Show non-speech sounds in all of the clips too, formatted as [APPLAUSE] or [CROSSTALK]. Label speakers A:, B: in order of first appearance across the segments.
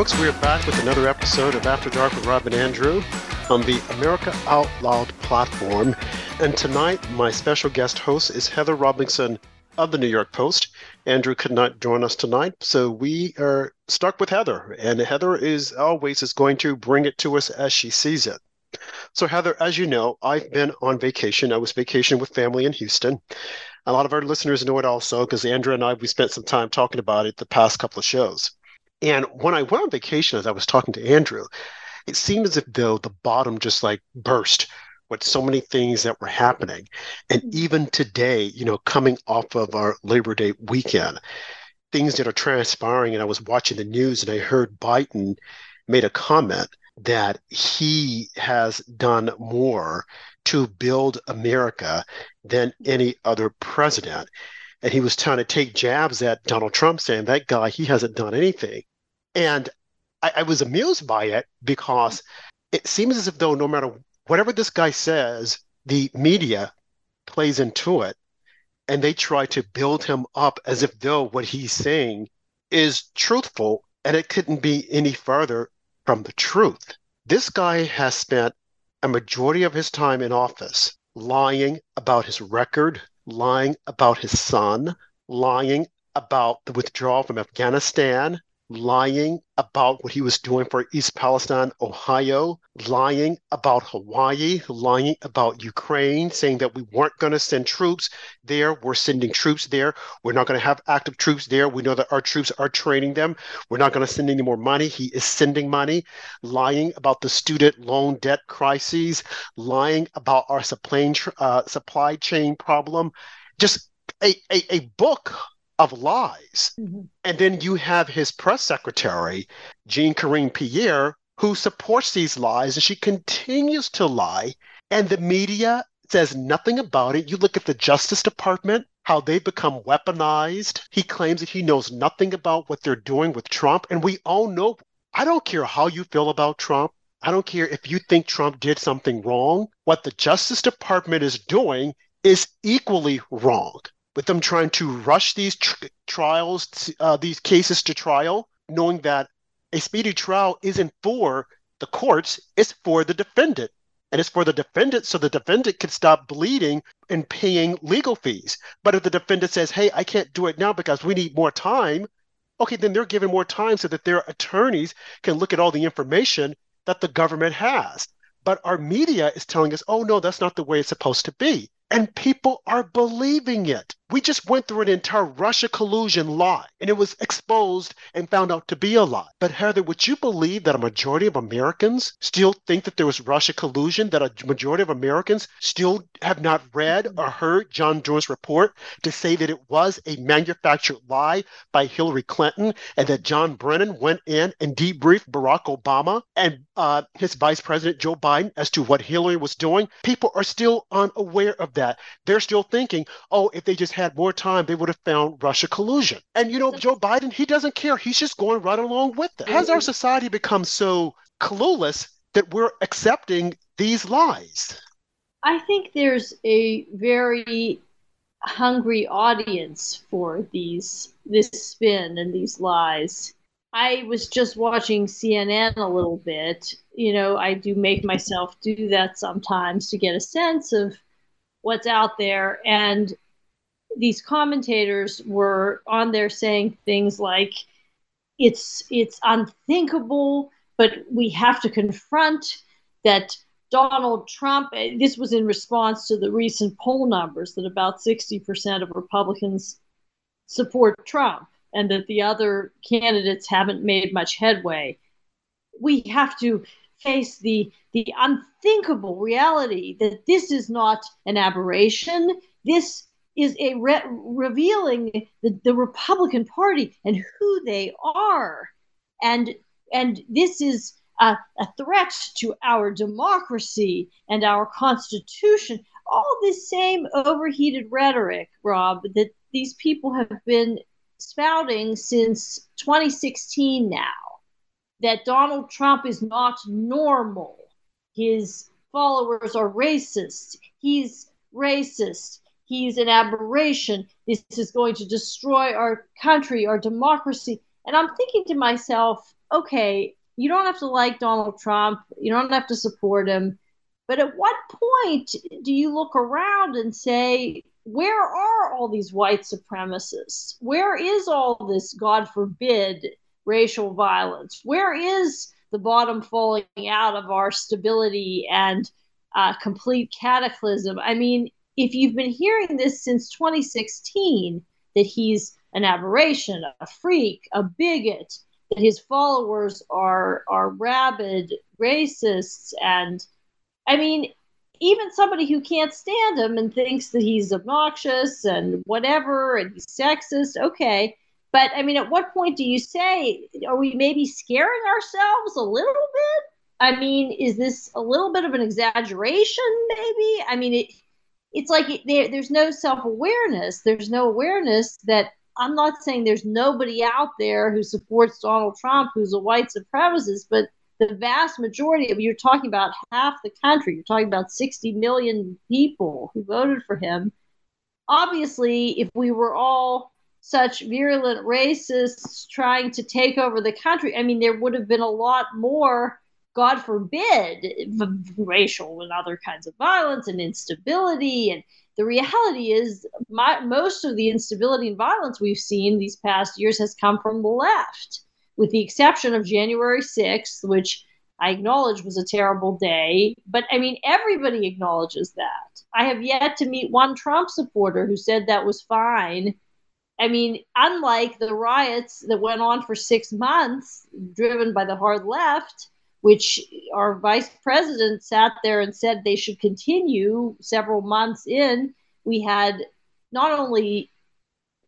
A: folks. We are back with another episode of After Dark with Rob and Andrew on the America Out Loud platform. And tonight, my special guest host is Heather Robinson of the New York Post. Andrew could not join us tonight, so we are stuck with Heather. And Heather is always is going to bring it to us as she sees it. So, Heather, as you know, I've been on vacation. I was vacationing with family in Houston. A lot of our listeners know it also because Andrew and I, we spent some time talking about it the past couple of shows. And when I went on vacation, as I was talking to Andrew, it seemed as if though the bottom just like burst with so many things that were happening. And mm-hmm. even today, you know, coming off of our Labor Day weekend, things that are transpiring. And I was watching the news and I heard Biden made a comment that he has done more to build America than any other president. And he was trying to take jabs at Donald Trump, saying that guy, he hasn't done anything. And I, I was amused by it because it seems as if though no matter whatever this guy says, the media plays into it and they try to build him up as if though what he's saying is truthful and it couldn't be any further from the truth. This guy has spent a majority of his time in office lying about his record, lying about his son, lying about the withdrawal from Afghanistan, lying about what he was doing for East Palestine, Ohio, lying about Hawaii, lying about Ukraine, saying that we weren't going to send troops there. We're sending troops there. We're not going to have active troops there. We know that our troops are training them. We're not going to send any more money. He is sending money, lying about the student loan debt crises, lying about our supply, uh, supply chain problem. Just a, a, a book of lies. Mm-hmm. And then you have his press secretary, Jean Karine Pierre, who supports these lies and she continues to lie. And the media says nothing about it. You look at the Justice Department, how they become weaponized. He claims that he knows nothing about what they're doing with Trump. And we all know, I don't care how you feel about Trump. I don't care if you think Trump did something wrong. What the Justice Department is doing is equally wrong with them trying to rush these tr- trials, uh, these cases to trial, knowing that a speedy trial isn't for the courts, it's for the defendant. And it's for the defendant so the defendant can stop bleeding and paying legal fees. But if the defendant says, hey, I can't do it now because we need more time, okay, then they're given more time so that their attorneys can look at all the information that the government has. But our media is telling us, oh, no, that's not the way it's supposed to be and people are believing it. We just went through an entire Russia collusion lie, and it was exposed and found out to be a lie. But Heather, would you believe that a majority of Americans still think that there was Russia collusion? That a majority of Americans still have not read or heard John Durham's report to say that it was a manufactured lie by Hillary Clinton, and that John Brennan went in and debriefed Barack Obama and uh, his Vice President Joe Biden as to what Hillary was doing? People are still unaware of that, they're still thinking, oh, if they just had more time, they would have found Russia collusion. And you know, Joe Biden, he doesn't care. He's just going right along with it. Has our society become so clueless that we're accepting these lies?
B: I think there's a very hungry audience for these this spin and these lies. I was just watching CNN a little bit. You know, I do make myself do that sometimes to get a sense of what's out there. And these commentators were on there saying things like, it's it's unthinkable, but we have to confront that Donald Trump, eh, this was in response to the recent poll numbers that about 60% of Republicans support Trump and that the other candidates haven't made much headway. We have to face the the unthinkable reality that this is not an aberration. This is a re- revealing the, the Republican Party and who they are, and and this is a, a threat to our democracy and our Constitution. All this same overheated rhetoric, Rob, that these people have been spouting since 2016 now that Donald Trump is not normal. His followers are racist. He's racist. He's an aberration. This is going to destroy our country, our democracy. And I'm thinking to myself, okay, you don't have to like Donald Trump, you don't have to support him, but at what point do you look around and say, where are all these white supremacists? Where is all this, God forbid, racial violence? Where is the bottom falling out of our stability and uh, complete cataclysm? I mean, if you've been hearing this since 2016, that he's an aberration, a freak, a bigot, that his followers are are rabid racists and I mean, even somebody who can't stand him and thinks that he's obnoxious and whatever and he's sexist, okay. But I mean, at what point do you say, are we maybe scaring ourselves a little bit? I mean, is this a little bit of an exaggeration, maybe? I mean, it, it's like there, there's no self awareness. There's no awareness that I'm not saying there's nobody out there who supports Donald Trump who's a white supremacist, but the vast majority of you're talking about half the country you're talking about 60 million people who voted for him obviously if we were all such virulent racists trying to take over the country i mean there would have been a lot more god forbid racial and other kinds of violence and instability and the reality is my, most of the instability and violence we've seen these past years has come from the left with the exception of January 6th, which I acknowledge was a terrible day. But I mean, everybody acknowledges that. I have yet to meet one Trump supporter who said that was fine. I mean, unlike the riots that went on for six months, driven by the hard left, which our vice president sat there and said they should continue several months in, we had not only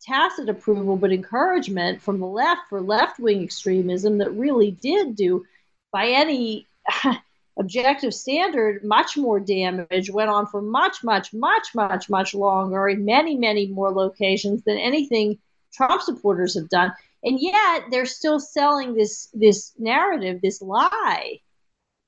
B: tacit approval but encouragement from the left for left wing extremism that really did do, by any [LAUGHS] objective standard, much more damage, went on for much, much, much, much, much longer in many, many more locations than anything Trump supporters have done. And yet they're still selling this this narrative, this lie.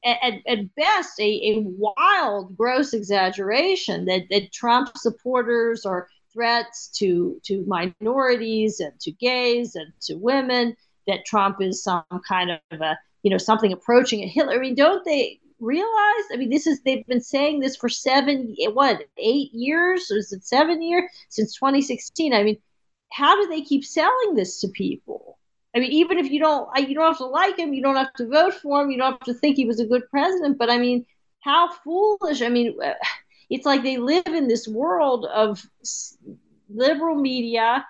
B: At, at best, a, a wild, gross exaggeration that, that Trump supporters are threats to to minorities and to gays and to women that Trump is some kind of a you know something approaching a Hitler. I mean, don't they realize? I mean, this is they've been saying this for seven what eight years or is it seven years since 2016? I mean, how do they keep selling this to people? I mean, even if you don't you don't have to like him, you don't have to vote for him, you don't have to think he was a good president. But I mean, how foolish! I mean [SIGHS] it's like they live in this world of liberal media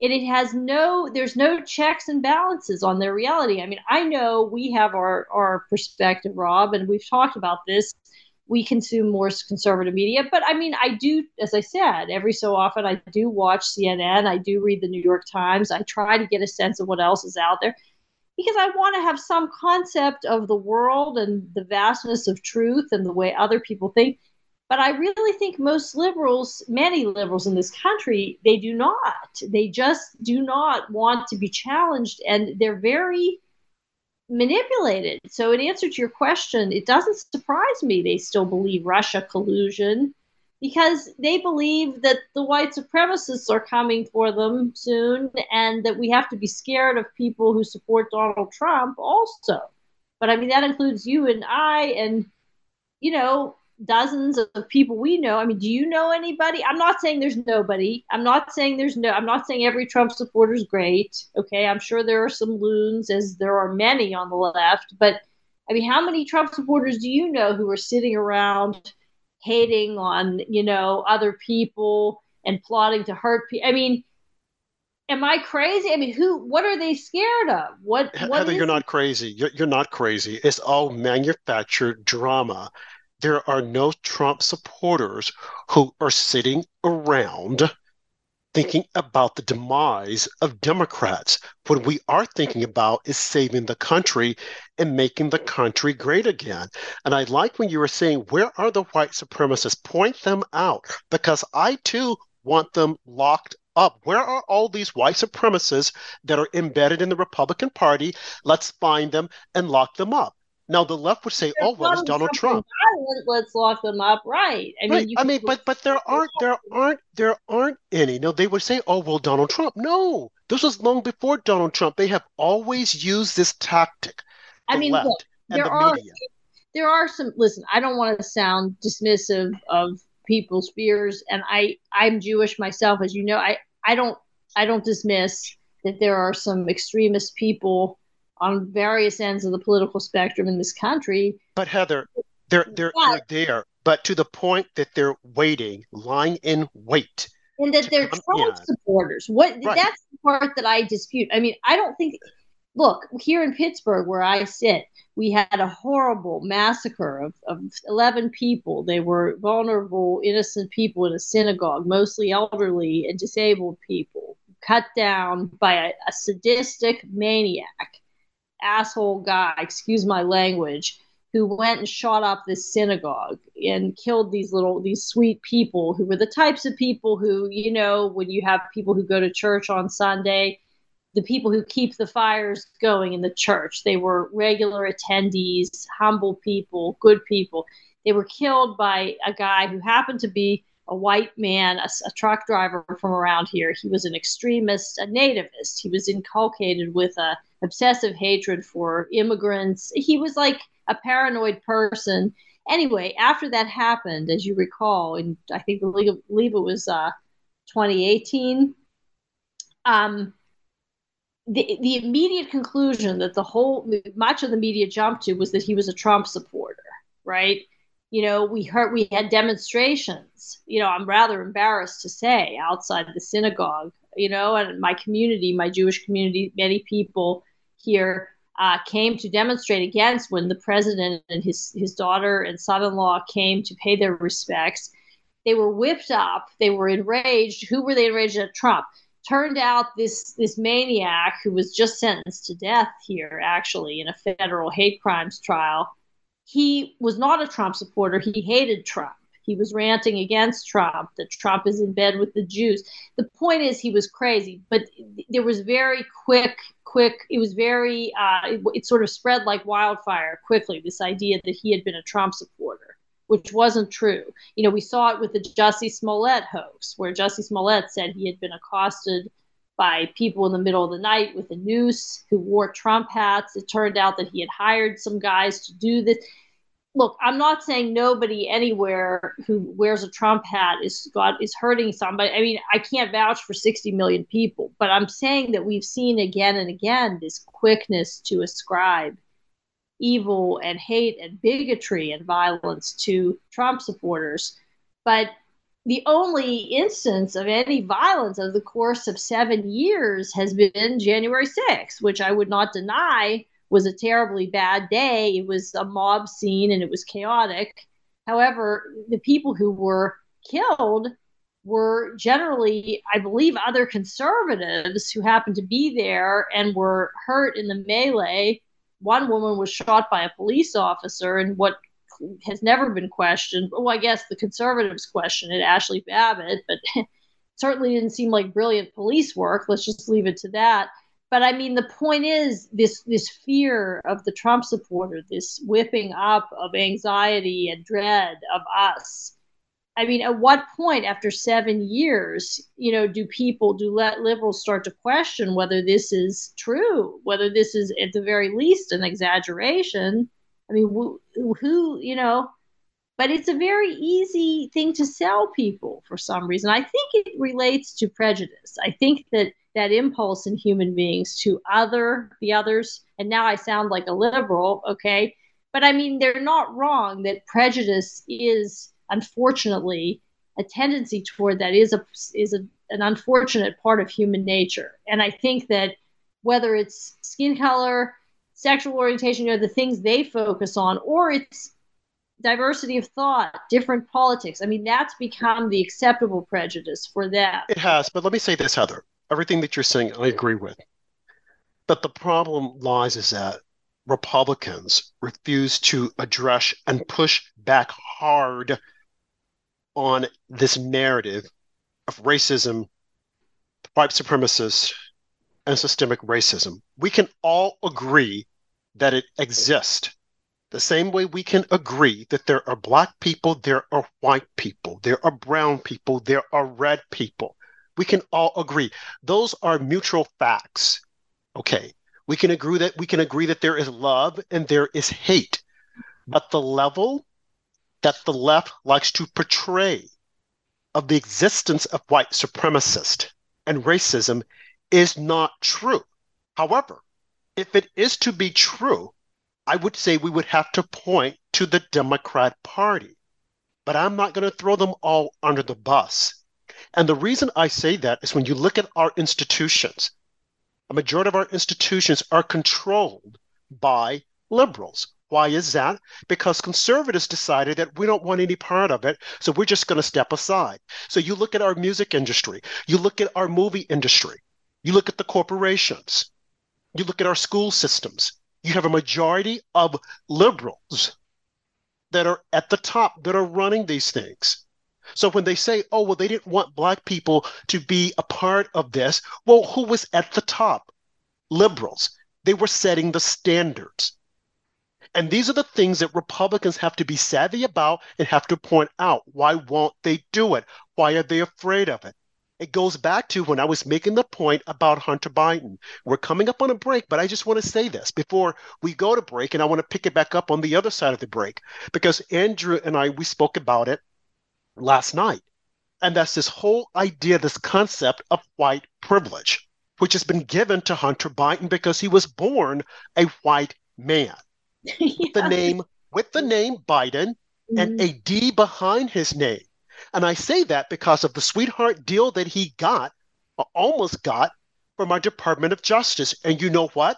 B: and it has no there's no checks and balances on their reality i mean i know we have our our perspective rob and we've talked about this we consume more conservative media. But i mean i do as i said every so often i do watch cnn i do read the new york times. I try to get a sense of what else is out there because i want to have some concept of the world and the vastness of truth and the way other people think. But I really think most liberals, many liberals in this country, they do not. They just do not want to be challenged, and they're very manipulated. So, in answer to your question, it doesn't surprise me they still believe Russia collusion because they believe that the white supremacists are coming for them soon and that we have to be scared of people who support Donald Trump also. But I mean, that includes you and I, and, you know, dozens of people we know. I mean, do you know anybody? I'm not saying there's nobody. I'm not saying there's no. I'm not saying every Trump supporter is great. Okay, I'm sure there are some loons, as there are many on the left. But I mean, how many Trump supporters do you know who are sitting around hating on you know other people and plotting to hurt people? I mean. Am I crazy? I mean, who? What are they scared of? What? what
A: Heather, you're not crazy. You're, you're not crazy. It's all manufactured drama there are no Trump supporters who are sitting around thinking about the demise of Democrats. What we are thinking about is saving the country and making the country great again. And I like when you were saying, where are the white supremacists? Point them out because I too want them locked up. Where are all these white supremacists that are embedded in the Republican Party? Let's find them and lock them up. Now the left would say, "Oh well, it's Donald Trump."
B: Violent, let's lock them up, right?
A: I mean, right. I mean, but but there aren't there aren't there aren't any. No, they would say, "Oh well, Donald Trump." No, this was long before Donald Trump. They have always used this tactic.
B: I mean, look, there the are media. there are some. Listen, I don't want to sound dismissive of people's fears, and I I'm Jewish myself, as you know. I I don't I don't dismiss that there are some extremist people on various ends of the political spectrum in this country.
A: But Heather, they're they're, they're there, but to the point that they're waiting, lying in wait.
B: And that they're Trump in. supporters. What right. that's the part that I dispute. I mean, I don't think look, here in Pittsburgh where I sit, we had a horrible massacre of, of 11 people. They were vulnerable, innocent people in a synagogue, mostly elderly and disabled people, cut down by a, a sadistic maniac asshole guy, excuse my language, who went and shot up this synagogue and killed these little these sweet people who were the types of people who, you know, when you have people who go to church on Sunday, the people who keep the fires going in the church. They were regular attendees, humble people, good people. They were killed by a guy who happened to be a white man, a, a, truck driver from around here. He was an extremist, a nativist. He was inculcated with a obsessive hatred for immigrants. He was like a paranoid person. Anyway, after that happened, as you recall, and I think the believe it was uh, 2018. Um, the, the immediate conclusion that the whole much of the media jumped to was that he was a Trump supporter, right? You know, we heard we had demonstrations. You know, I'm rather embarrassed to say outside the synagogue. You know, and my community, my Jewish community, many people here uh, came to demonstrate against when the president and his, his daughter and son in law came to pay their respects. They were whipped up, they were enraged. Who were they enraged at? Trump. Turned out this, this maniac who was just sentenced to death here, actually, in a federal hate crimes trial, he was not a Trump supporter. He hated Trump. He was ranting against Trump, that Trump is in bed with the Jews. The point is, he was crazy, but there was very quick, quick, it was very, uh, it, it sort of spread like wildfire quickly, this idea that he had been a Trump supporter, which wasn't true. You know, we saw it with the Jussie Smollett hoax, where Jussie Smollett said he had been accosted by people in the middle of the night with a noose who wore Trump hats. It turned out that he had hired some guys to do this look, I'm not saying nobody anywhere who wears a Trump hat is got is hurting somebody. I mean, I can't vouch for 60 million people, but I'm saying that we've seen again and again this quickness to ascribe evil and hate and bigotry and violence to Trump supporters. But the only instance of any violence over the course of seven years has been January 6th, which I would not deny was a terribly bad day. It was a mob scene and it was chaotic. However, the people who were killed were generally, I believe, other conservatives who happened to be there and were hurt in the melee. One woman was shot by a police officer, and what has never been questioned. Well, I guess the conservatives questioned it, Ashli Babbitt, but [LAUGHS] certainly didn't seem like brilliant police work. Let's just leave it to that but I mean, the point is this this fear of the Trump supporter, this whipping up of anxiety and dread of us. I mean, at what point after seven years, you know, do people, do let liberals start to question whether this is true, whether this is at the very least an exaggeration? I mean, who, who you know, but it's a very easy thing to sell people for some reason. I think it relates to prejudice. I think that that impulse in human beings to other the others. And now I sound like a liberal, okay? But I mean, they're not wrong that prejudice is unfortunately a tendency toward that is a is a, an unfortunate part of human nature. And I think that whether it's skin color, sexual orientation, know, the things they focus on, or it's diversity of thought, different politics. I mean, that's become the acceptable prejudice for them.
A: It has, but let me say this, Heather everything that you're saying, I agree with. But the problem lies is that Republicans refuse to address and push back hard on this narrative of racism, white supremacists, and systemic racism. We can all agree that it exists. the same way we can agree that there are black people, there are white people, there are brown people, there are red people. We can all agree. Those are mutual facts. Okay. We can agree that we can agree that there is love and there is hate. But the level that the left likes to portray of the existence of white supremacist and racism is not true. However, if it is to be true, I would say we would have to point to the Democrat Party. But I'm not going to throw them all under the bus. And the reason I say that is when you look at our institutions, a majority of our institutions are controlled by liberals. Why is that? Because conservatives decided that we don't want any part of it, so we're just going to step aside. So you look at our music industry, you look at our movie industry, you look at the corporations, you look at our school systems, you have a majority of liberals that are at the top that are running these things. So when they say, oh, well, they didn't want black people to be a part of this, well, who was at the top? Liberals. They were setting the standards. And these are the things that Republicans have to be savvy about and have to point out. Why won't they do it? Why are they afraid of it? It goes back to when I was making the point about Hunter Biden. We're coming up on a break, but I just want to say this before we go to break, and I want to pick it back up on the other side of the break because Andrew and I, we spoke about it last night. And that's this whole idea, this concept of white privilege, which has been given to Hunter Biden because he was born a white man. [LAUGHS] yeah. The name with the name Biden mm-hmm. and a D behind his name. And I say that because of the sweetheart deal that he got, uh, almost got, from our Department of Justice. And you know what?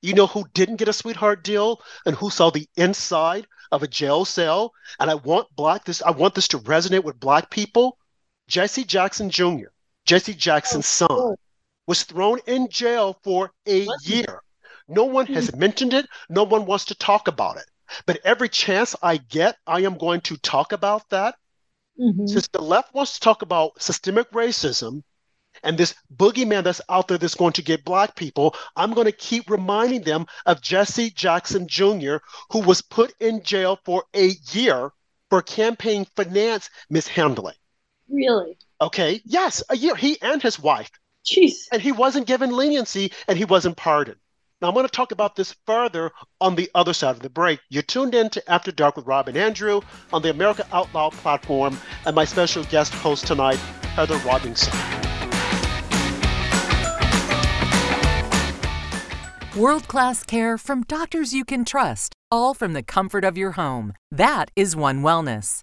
A: You know who didn't get a sweetheart deal and who saw the inside of a jail cell? And I want black this I want this to resonate with black people. Jesse Jackson Jr., Jesse Jackson's oh, son, was thrown in jail for a year. No one has mentioned it. No one wants to talk about it. But every chance I get, I am going to talk about that Mm-hmm. Since the left wants to talk about systemic racism and this boogeyman that's out there that's going to get black people, I'm going to keep reminding them of Jesse Jackson Jr., who was put in jail for a year for campaign finance mishandling.
B: Really?
A: Okay. Yes, a year. He and his wife.
B: Jeez.
A: And he wasn't given leniency and he wasn't pardoned. Now, I'm going to talk about this further on the other side of the break. You're tuned in to After Dark with Rob and Andrew on the America Out Loud platform, and my special guest host tonight, Heather Robinson.
C: World class care from doctors you can trust, all from the comfort of your home. That is One Wellness.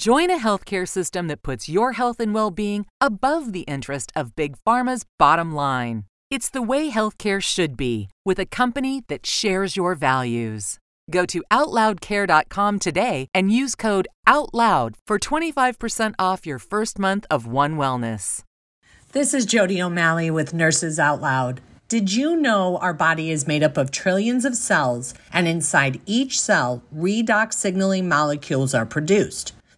C: Join a healthcare system that puts your health and well being above the interest of Big Pharma's bottom line. It's the way healthcare should be, with a company that shares your values. Go to OutLoudCare.com today and use code OUTLOUD for 25% off your first month of One Wellness.
D: This is Jody O'Malley with Nurses Out Loud. Did you know our body is made up of trillions of cells, and inside each cell, redox signaling molecules are produced?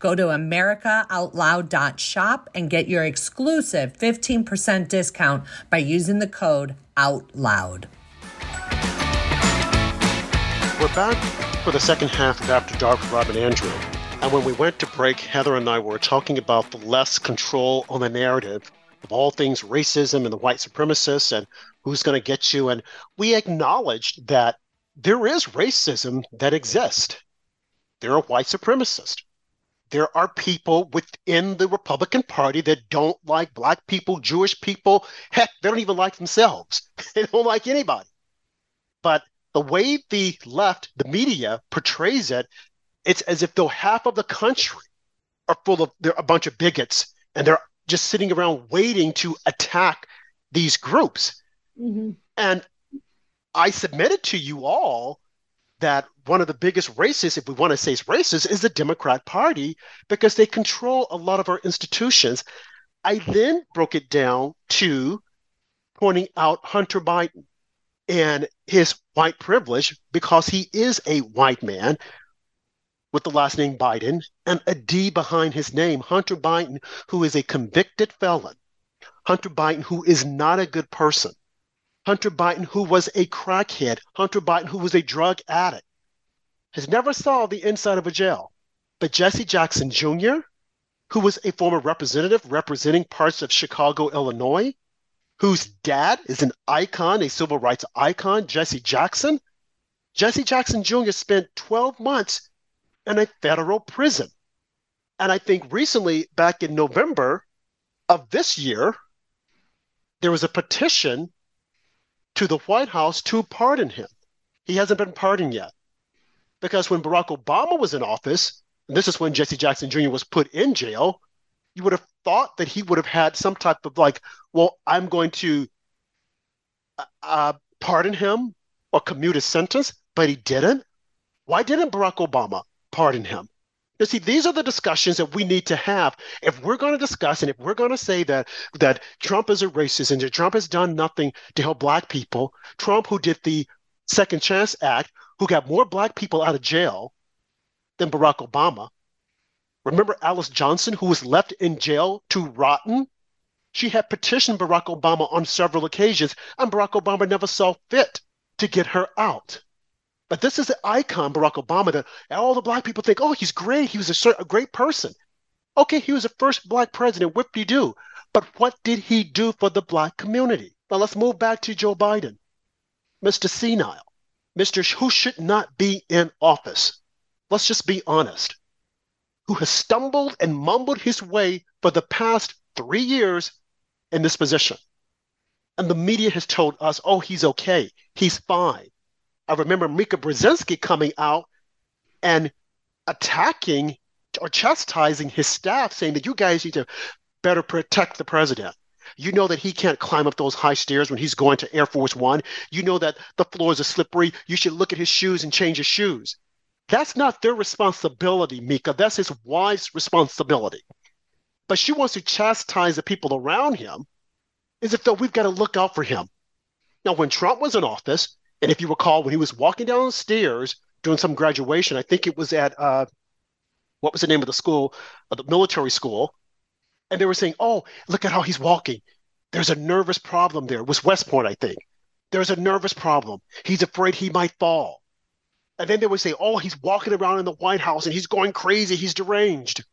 D: Go to americaoutloud.shop and get your exclusive 15% discount by using the code OUTLOUD.
A: We're back for the second half of After Dark with Rob and Andrew. And when we went to break, Heather and I were talking about the less control on the narrative of all things racism and the white supremacists and who's going to get you. And we acknowledged that there is racism that exists. There are white supremacists there are people within the Republican Party that don't like black people, Jewish people. Heck, they don't even like themselves. [LAUGHS] they don't like anybody. But the way the left, the media portrays it, it's as if though half of the country are full of they're a bunch of bigots and they're just sitting around waiting to attack these groups. Mm-hmm. And I submitted to you all that one of the biggest races, if we want to say it's racist, is the Democrat Party because they control a lot of our institutions. I then broke it down to pointing out Hunter Biden and his white privilege because he is a white man with the last name Biden and a D behind his name, Hunter Biden, who is a convicted felon, Hunter Biden, who is not a good person, Hunter Biden, who was a crackhead, Hunter Biden, who was a drug addict, has never saw the inside of a jail. But Jesse Jackson Jr., who was a former representative representing parts of Chicago, Illinois, whose dad is an icon, a civil rights icon, Jesse Jackson. Jesse Jackson Jr. spent 12 months in a federal prison. And I think recently, back in November of this year, there was a petition to the White House to pardon him. He hasn't been pardoned yet. Because when Barack Obama was in office, and this is when Jesse Jackson Jr. was put in jail, you would have thought that he would have had some type of like, well, I'm going to uh, uh pardon him or commute his sentence, but he didn't. Why didn't Barack Obama pardon him. You see, these are the discussions that we need to have if we're going to discuss and if we're going to say that that Trump is a racist and that Trump has done nothing to help black people. Trump, who did the Second Chance Act, who got more black people out of jail than Barack Obama. Remember Alice Johnson, who was left in jail to rotten? She had petitioned Barack Obama on several occasions, and Barack Obama never saw fit to get her out. But this is the icon, Barack Obama, that all the black people think, oh, he's great. He was a, a great person. Okay, he was the first black president. What did he do? But what did he do for the black community? Now let's move back to Joe Biden, Mr. Senile, Mr. Who should not be in office. Let's just be honest. Who has stumbled and mumbled his way for the past three years in this position. And the media has told us, oh, he's okay. He's fine. I remember Mika Brzezinski coming out and attacking or chastising his staff, saying that you guys need to better protect the president. You know that he can't climb up those high stairs when he's going to Air Force One. You know that the floors are slippery. You should look at his shoes and change his shoes. That's not their responsibility, Mika. That's his wife's responsibility. But she wants to chastise the people around him as if though we've got to look out for him. Now, when Trump was in office, and if you recall, when he was walking down the stairs doing some graduation, I think it was at uh, what was the name of the school, uh, the military school, and they were saying, "Oh, look at how he's walking. There's a nervous problem there." It was West Point, I think. There's a nervous problem. He's afraid he might fall. And then they would say, "Oh, he's walking around in the White House and he's going crazy. He's deranged."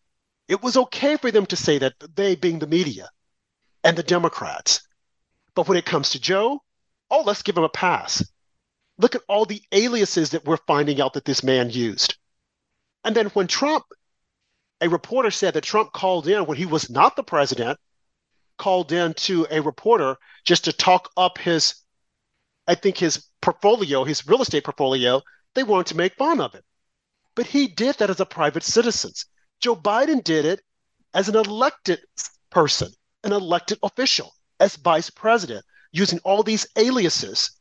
A: It was okay for them to say that, they being the media and the Democrats. But when it comes to Joe, oh, let's give him a pass. Look at all the aliases that we're finding out that this man used. And then when Trump, a reporter said that Trump called in when he was not the president, called in to a reporter just to talk up his, I think his portfolio, his real estate portfolio, they wanted to make fun of it. But he did that as a private citizen. Joe Biden did it as an elected person, an elected official, as vice president, using all these aliases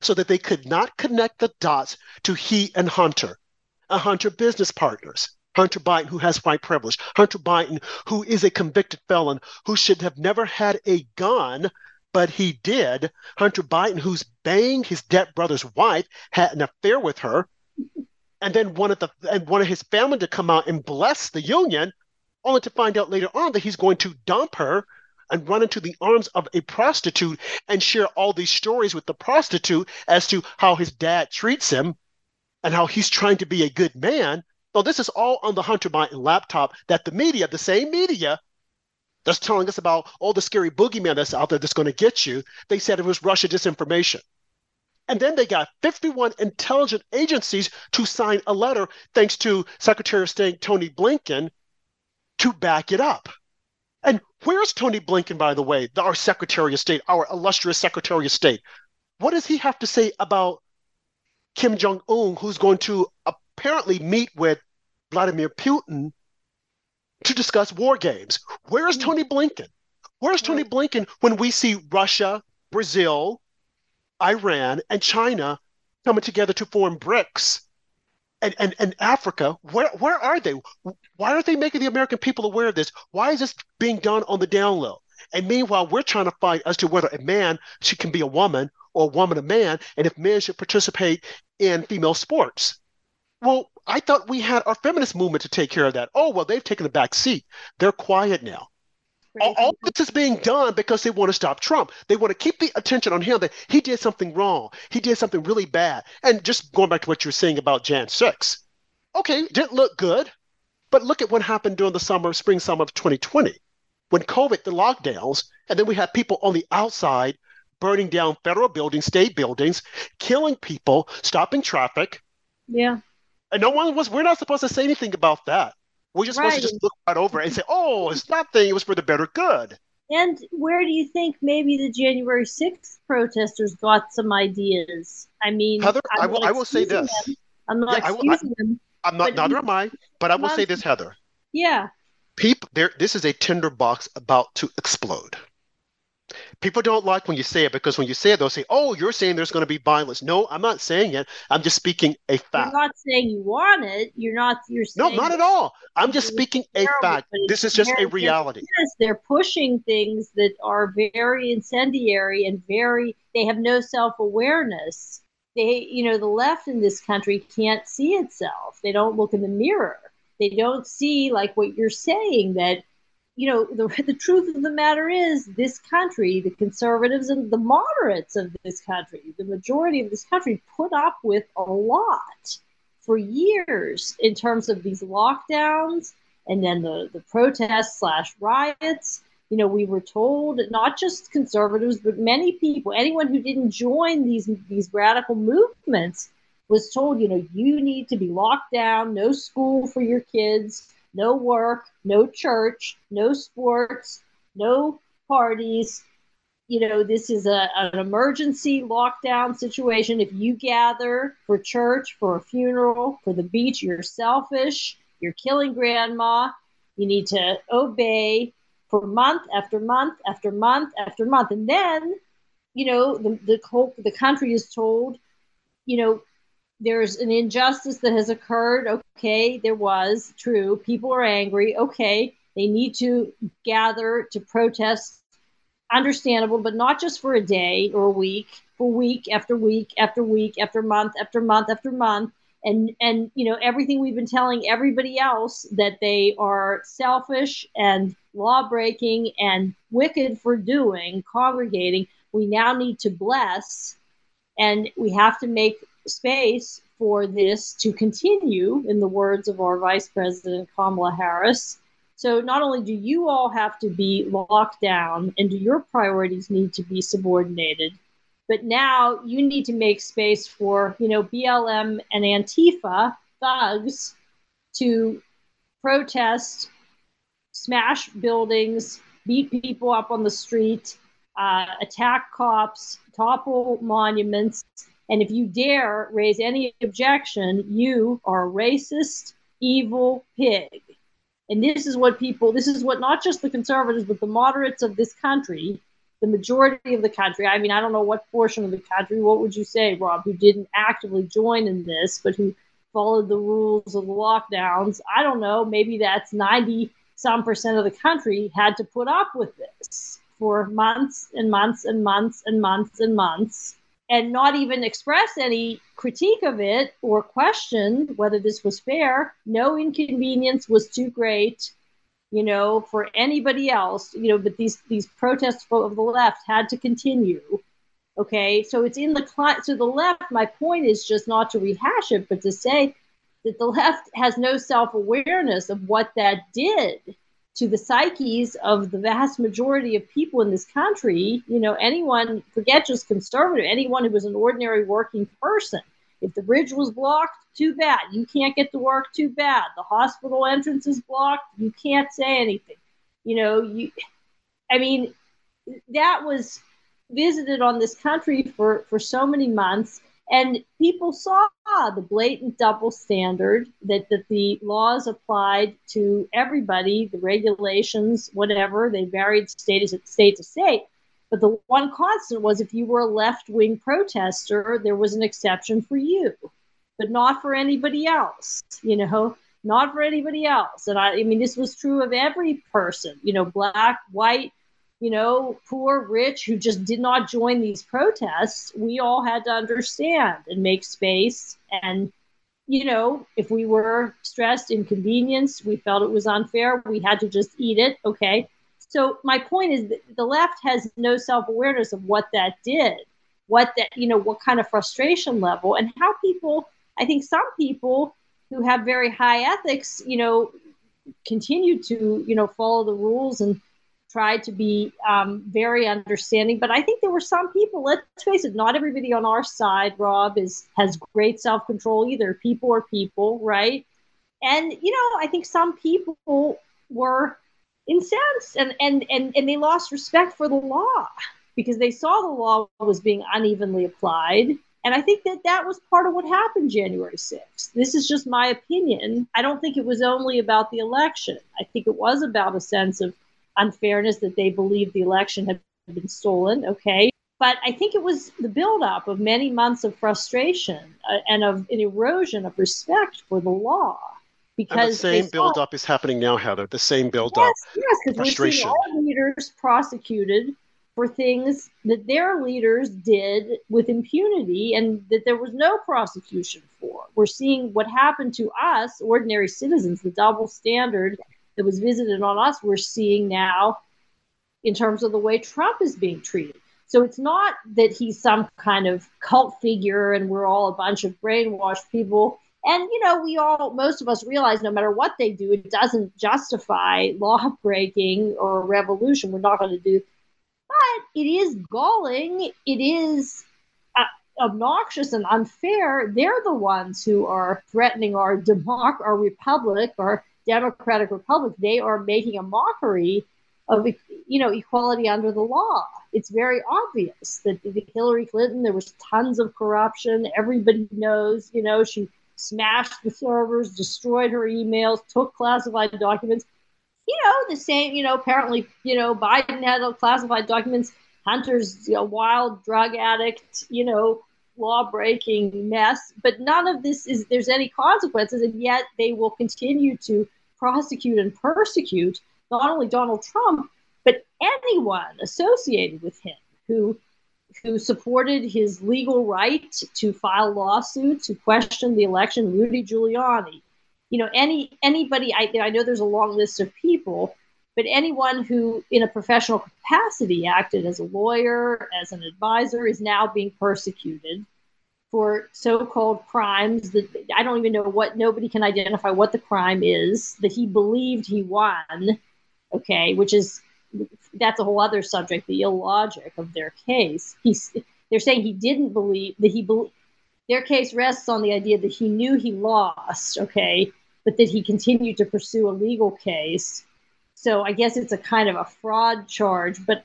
A: so that they could not connect the dots to he and Hunter, and Hunter business partners. Hunter Biden, who has white privilege, Hunter Biden, who is a convicted felon, who should have never had a gun, but he did. Hunter Biden, who's banging his dead brother's wife, had an affair with her, and then wanted the and wanted his family to come out and bless the union, only to find out later on that he's going to dump her and run into the arms of a prostitute and share all these stories with the prostitute as to how his dad treats him and how he's trying to be a good man. So this is all on the Hunter Biden laptop that the media, the same media that's telling us about all the scary boogeyman that's out there that's going to get you, they said it was Russia disinformation. And then they got 51 intelligence agencies to sign a letter, thanks to Secretary of State Tony Blinken, to back it up. And where's Tony Blinken, by the way, our Secretary of State, our illustrious Secretary of State? What does he have to say about Kim Jong un, who's going to apparently meet with Vladimir Putin to discuss war games? Where's hmm. Tony Blinken? Where's Tony Blinken when we see Russia, Brazil, Iran, and China coming together to form BRICS? And, and, and Africa, where, where are they? Why aren't they making the American people aware of this? Why is this being done on the down low? And meanwhile, we're trying to fight as to whether a man she can be a woman or a woman a man, and if men should participate in female sports. Well, I thought we had our feminist movement to take care of that. Oh, well, they've taken a back seat. They're quiet now. All, all, this is being done because they want to stop Trump. They want to keep the attention on him that he did something wrong. He did something really bad. And just going back to what you were saying about Jan 6. Okay, didn't look good. But look at what happened during the summer, spring, summer of 2020 when COVID, the lockdowns, and then we had people on the outside burning down federal buildings, state buildings, killing people, stopping traffic.
B: Yeah.
A: And no one was, we're not supposed to say anything about that. We're just right. supposed to just look right over it and say, oh, it's nothing. It was for the better good.
B: And where do you think maybe the January 6th protesters got some ideas? I mean,
A: Heather, I will, I will say this.
B: Them. I'm not yeah, excusing I, them.
A: I'm not, neither am I, but I will say this, Heather.
B: Yeah.
A: People, there, this is a tinderbox about to explode. People don't like when you say it because when you say it, they'll say, "Oh, you're saying there's going to be violence." No, I'm not saying it. I'm just speaking a fact.
B: You're not saying you want it. You're not. You're
A: no, not at all. I'm just speaking a fact. This is just a reality.
B: Yes, they're pushing things that are very incendiary and very. They have no self awareness. They, you know, the left in this country can't see itself. They don't look in the mirror. They don't see like what you're saying that you know, the, [LAUGHS] the truth of the matter is this country, the conservatives and the moderates of this country, the majority of this country put up with a lot for years in terms of these lockdowns and then the, the protests slash riots. You know, we were told not just conservatives, but many people, anyone who didn't join these these radical movements was told, you know, you need to be locked down, no school for your kids, no work, no church, no sports, no parties. You know, this is a, an emergency lockdown situation. If you gather for church, for a funeral, for the beach, you're selfish. You're killing grandma. You need to obey for month after month after month after month. And then, you know, the, the, the country is told, you know, there's an injustice that has occurred. Okay, there was true. People are angry. Okay, they need to gather to protest. Understandable, but not just for a day or a week, for week after week after week after month after month after month. And and you know everything we've been telling everybody else that they are selfish and law breaking and wicked for doing, congregating. We now need to bless, and we have to make space for this to continue, in the words of our Vice President Kamala Harris. So not only do you all have to be locked down and do your priorities need to be subordinated, but now you need to make space for, you know, BLM and Antifa thugs to protest, smash buildings, beat people up on the street, uh, attack cops, topple monuments, and if you dare raise any objection, you are a racist, evil pig. And this is what people, this is what not just the conservatives, but the moderates of this country, the majority of the country, I mean, I don't know what portion of the country, what would you say, Rob, who didn't actively join in this, but who followed the rules of the lockdowns? I don't know, maybe that's 90 some percent of the country had to put up with this for months and months and months and months and months and not even express any critique of it or question whether this was fair. No inconvenience was too great, you know, for anybody else, you know, but these these protests of the left had to continue. Okay, so it's in the so the left. My point is just not to rehash it, but to say that the left has no self awareness of what that did to the psyches of the vast majority of people in this country, you know, anyone, forget just conservative, anyone who was an ordinary working person, If the bridge was blocked, too bad. You can't get to work, too bad. The hospital entrance is blocked, you can't say anything. You know, you I mean, that was visited on this country for, for so many months. And people saw the blatant double standard that, that the laws applied to everybody, the regulations, whatever, they varied state to state to state. But the one constant was if you were a left wing protester, there was an exception for you, but not for anybody else, you know, not for anybody else. And I, I mean, this was true of every person, you know, black, white, you know, poor, rich, who just did not join these protests, we all had to understand and make space. And, you know, if we were stressed, inconvenienced, we felt it was unfair, we had to just eat it. Okay. So my point is that the left has no self awareness of what that did, what that, you know, what kind of frustration level and how people, I think some people who have very high ethics, you know, continue to, you know, follow the rules and tried to be um, very understanding. But I think there were some people. Let's face it, not everybody on our side, Rob, is has great self control either. People are people, right? And you know, I think some people were incensed and and and and they lost respect for the law because they saw the law was being unevenly applied. And I think that that was part of what happened January 6th. This is just my opinion. I don't think it was only about the election. I think it was about a sense of unfairness that they believed the election had been stolen. Okay. But I think it was the buildup of many months of frustration uh, and of an erosion of respect for the law.
A: Because and the same buildup is happening now, Heather. The same buildup.
B: Yes, yes, because we're seeing all leaders prosecuted for things that their leaders did with impunity and that there was no prosecution for. We're seeing what happened to us, ordinary citizens, the double standard that was visited on us, we're seeing now in terms of the way Trump is being treated. So it's not that he's some kind of cult figure and we're all a bunch of brainwashed people. And, you know, we all, most of us realize no matter what they do, it doesn't justify law breaking or revolution. We're not going to do. But it is galling. It is uh, obnoxious and unfair. They're the ones who are threatening our democ, our republic, our Democratic Republic, they are making a mockery of you know equality under the law. It's very obvious that Hillary Clinton there was tons of corruption. Everybody knows, you know, she smashed the servers, destroyed her emails, took classified documents. You know, the same, you know, apparently, you know, Biden had classified documents. Hunter's a wild drug addict, you know, law breaking mess. But none of this is, there's any consequences. And yet they will continue to prosecute and persecute not only Donald Trump, but anyone associated with him who who supported his legal right to file lawsuits, who questioned the election, Rudy Giuliani. You know, any anybody I, I know there's a long list of people, but anyone who in a professional capacity acted as a lawyer, as an advisor, is now being persecuted for so-called crimes that I don't even know what nobody can identify what the crime is that he believed he won. Okay, which is that's a whole other subject, the illogic of their case. He's they're saying he didn't believe that he believed their case rests on the idea that he knew he lost, okay, but that he continued to pursue a legal case. So I guess it's a kind of a fraud charge, but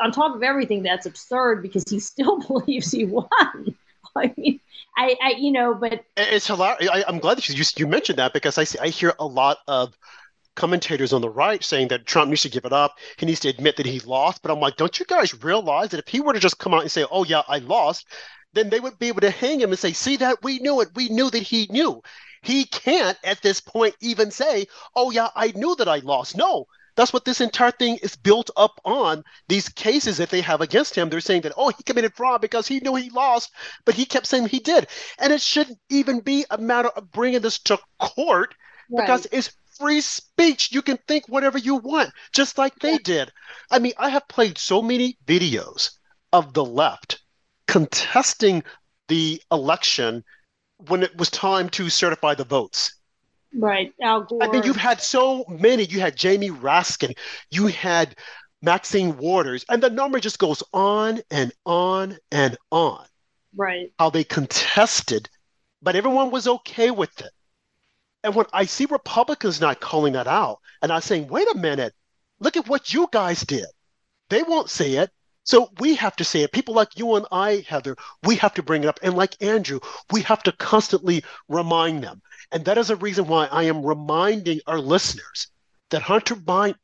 B: on top of everything, that's absurd because he still [LAUGHS] believes he won. [LAUGHS] I mean, I, I, you know, but
A: it's hilarious. I, am glad that you you mentioned that because I see, I hear a lot of commentators on the right saying that Trump needs to give it up. He needs to admit that he lost. But I'm like, don't you guys realize that if he were to just come out and say, "Oh yeah, I lost," then they would be able to hang him and say, "See that we knew it. We knew that he knew." He can't at this point even say, "Oh yeah, I knew that I lost." No, that's what this entire thing is built up on. These cases that they have against him, they're saying that, oh, he committed fraud because he knew he lost, but he kept saying he did. And it shouldn't even be a matter of bringing this to court right. because it's free speech. You can think whatever you want, just like they did. I mean, I have played so many videos of the left contesting the election when it was time to certify the votes.
B: Right. Al Gore.
A: I mean, you've had so many. You had Jamie Raskin. You had Maxine Waters. And the number just goes on and on and on.
B: Right.
A: How they contested, but everyone was okay with it. And when I see Republicans not calling that out and I'm saying, wait a minute, look at what you guys did. They won't say it. So we have to say it. People like you and I, Heather, we have to bring it up. And like Andrew, we have to constantly remind them. And that is a reason why I am reminding our listeners that Hunter Biden,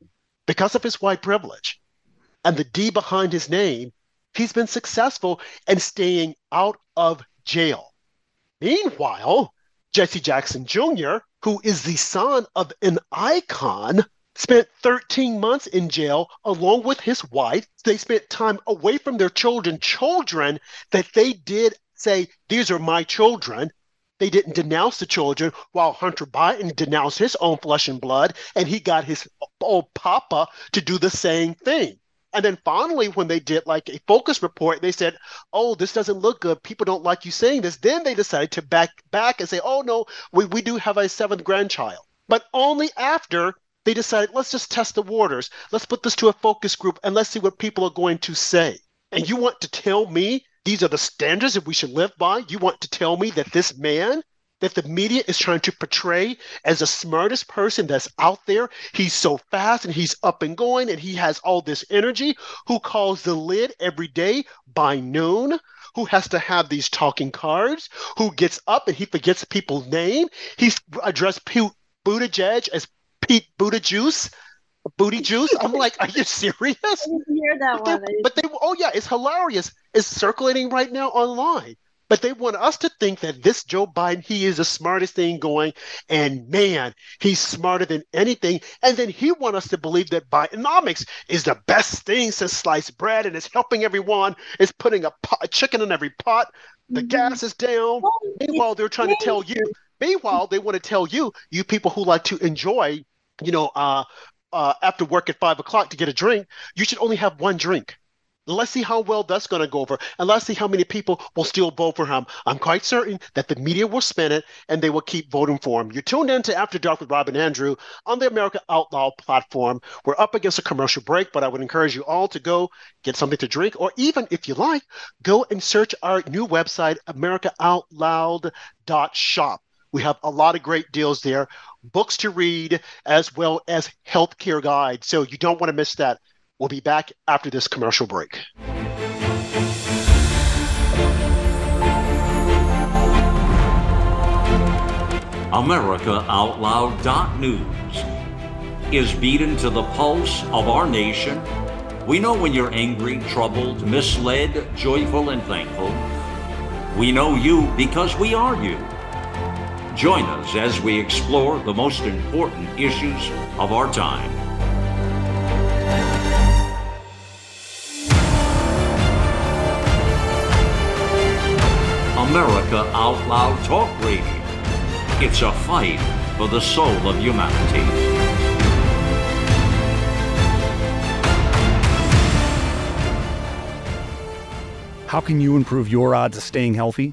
A: because of his white privilege and the D behind his name, he's been successful in staying out of jail. Meanwhile, Jesse Jackson Jr., who is the son of an icon, spent 13 months in jail along with his wife. They spent time away from their children, children that they did say, These are my children. They didn't denounce the children while Hunter Biden denounced his own flesh and blood, and he got his old papa to do the same thing. And then finally, when they did like a focus report, they said, "Oh, this doesn't look good. People don't like you saying this." Then they decided to back back and say, "Oh no, we, we do have a seventh grandchild," but only after they decided, "Let's just test the waters. Let's put this to a focus group and let's see what people are going to say." And you want to tell me these are the standards that we should live by? You want to tell me that this man that the media is trying to portray as the smartest person that's out there. He's so fast and he's up and going and he has all this energy, who calls the lid every day by noon, who has to have these talking cards, who gets up and he forgets people's name. He's addressed Pete Buttigieg as Pete Buddha Juice. Booty juice. I'm like, are you serious?
B: Hear that
A: but
B: one.
A: They, but they, oh yeah, it's hilarious. It's circulating right now online. But they want us to think that this Joe Biden, he is the smartest thing going, and man, he's smarter than anything. And then he want us to believe that Bidenomics is the best thing since sliced bread, and it's helping everyone. It's putting a, pot, a chicken in every pot. The mm-hmm. gas is down. Well, meanwhile, they're trying to tell you. Meanwhile, they want to tell you, you people who like to enjoy, you know, uh, uh, after work at five o'clock to get a drink, you should only have one drink. Let's see how well that's going to go over, and let's see how many people will still vote for him. I'm quite certain that the media will spin it, and they will keep voting for him. You're tuned in to After Dark with Rob and Andrew on the America Out Loud platform. We're up against a commercial break, but I would encourage you all to go get something to drink, or even if you like, go and search our new website, AmericaOutloud.shop. We have a lot of great deals there, books to read, as well as healthcare guides. So you don't want to miss that. We'll be back after this commercial break.
E: AmericaOutloud.news is beaten to the pulse of our nation. We know when you're angry, troubled, misled, joyful, and thankful. We know you because we are you. Join us as we explore the most important issues of our time. America Out Loud Talk Radio. It's a fight for the soul of humanity.
F: How can you improve your odds of staying healthy?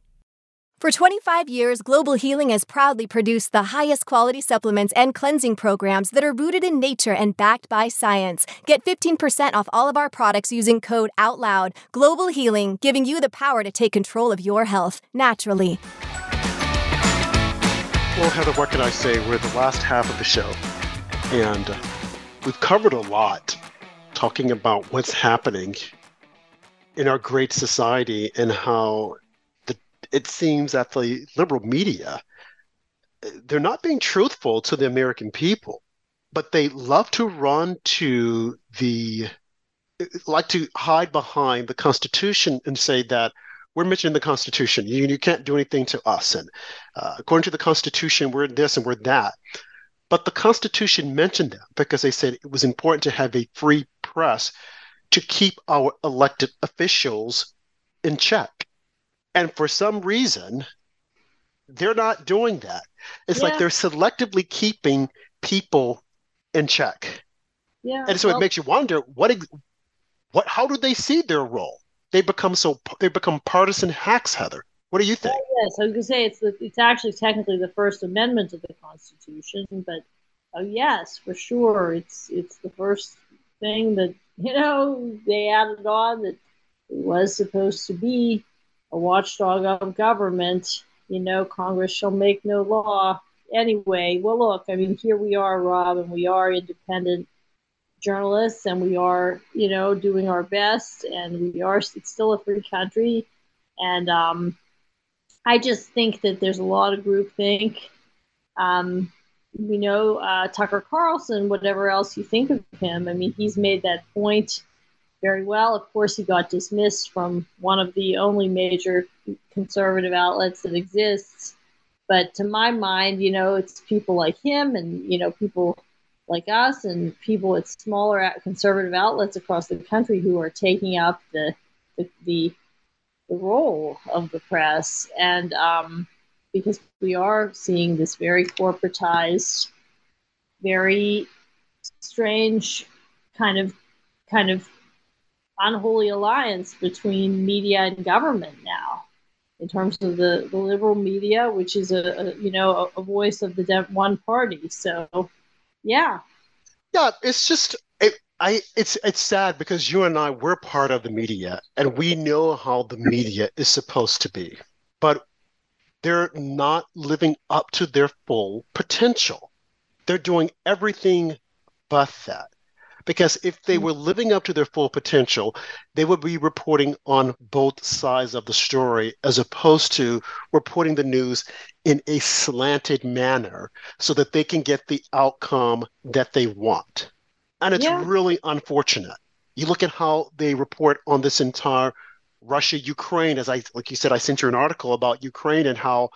G: For 25 years, Global Healing has proudly produced the highest quality supplements and cleansing programs that are rooted in nature and backed by science. Get 15% off all of our products using code OUTLOUD. Global Healing, giving you the power to take control of your health naturally.
A: Well, Heather, what can I say? We're the last half of the show, and uh, we've covered a lot talking about what's happening in our great society and how it seems that the liberal media they're not being truthful to the American people. but they love to run to the like to hide behind the Constitution and say that we're mentioning the Constitution. You, you can't do anything to us. And uh, according to the Constitution, we're this and we're that. But the Constitution mentioned them because they said it was important to have a free press to keep our elected officials in check. And for some reason, they're not doing that. It's yeah. like they're selectively keeping people in check.
B: Yeah.
A: And so well, it makes you wonder what what how do they see their role? They become so they become partisan hacks, Heather. What do you think?
B: Oh, yes, I was going to say it's the, it's actually technically the First Amendment of the Constitution, but oh yes, for sure, it's it's the first thing that [LAUGHS] you know they added on that was supposed to be a watchdog of government. You know, Congress shall make no law. Anyway, well, look, I mean, here we are, Rob, and we are independent journalists, and we are, you know, doing our best, and we are. It's still a free country, and um, I just think that there's a lot of groupthink. Um, we know uh, Tucker Carlson, whatever else you think of him. I mean, he's made that point very well. Of course, he got dismissed from one of the only major conservative outlets that exists. But to my mind, you know, it's people like him and, you know, people like us and people at smaller conservative outlets across the country who are taking up the, the, the, the role of the press. And, um, because we are seeing this very corporatized, very strange kind of kind of unholy alliance between media and government now in terms of the, the liberal media which is a, a you know a, a, voice of the one party so yeah
A: yeah it's just it, I it's it's sad because you and I we're part of the media and we know how the media is supposed to be but they're not living up to their full potential. They're doing everything but that. Because if they hmm. were living up to their full potential, they would be reporting on both sides of the story as opposed to reporting the news in a slanted manner so that they can get the outcome that they want. And it's yeah. really unfortunate. You look at how they report on this entire Russia, Ukraine, as I like you said, I sent you an article about Ukraine and how